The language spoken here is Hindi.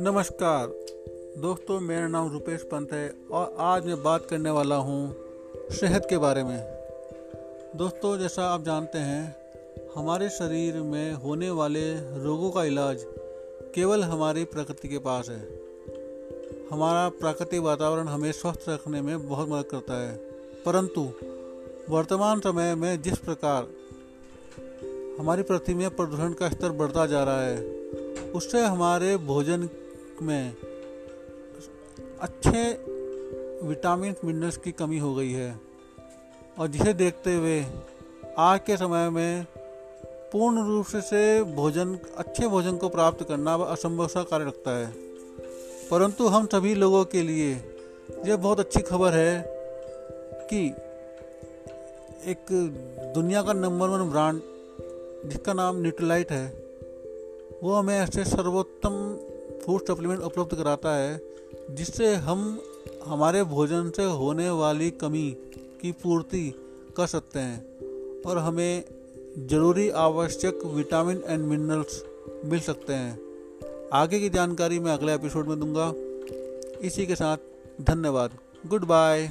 नमस्कार। दोस्तों, मेरा नाम रुपेश पंत है और आज मैं बात करने वाला हूँ सेहत के बारे में। दोस्तों, जैसा आप जानते हैं, हमारे शरीर में होने वाले रोगों का इलाज केवल हमारी प्रकृति के पास है। हमारा प्राकृतिक वातावरण हमें स्वस्थ रखने में बहुत मदद करता है। परंतु, वर्तमान समय में जिस प्रकार हमारी पृथ्वी में प्रदूषण का स्तर बढ़ता जा रहा है। उससे हमारे भोजन में अच्छे विटामिन मिनरल्स की कमी हो गई है। और जिसे देखते हुए आज के समय में पूर्ण रूप से भोजन, अच्छे भोजन को प्राप्त करना असंभव सा कार्य लगता है। परंतु हम सभी लोगों के लिए यह बहुत अच्छी खबर है कि एक दुनिया का नंबर वन ब्रांड जिसका नाम न्यूट्रलाइट है, वो हमें ऐसे सर्वोत्तम फ़ूड सप्लीमेंट उपलब्ध कराता है, जिससे हम हमारे भोजन से होने वाली कमी की पूर्ति कर सकते हैं और हमें ज़रूरी आवश्यक विटामिन एंड मिनरल्स मिल सकते हैं। आगे की जानकारी मैं अगले एपिसोड में दूँगा। इसी के साथ धन्यवाद। Good bye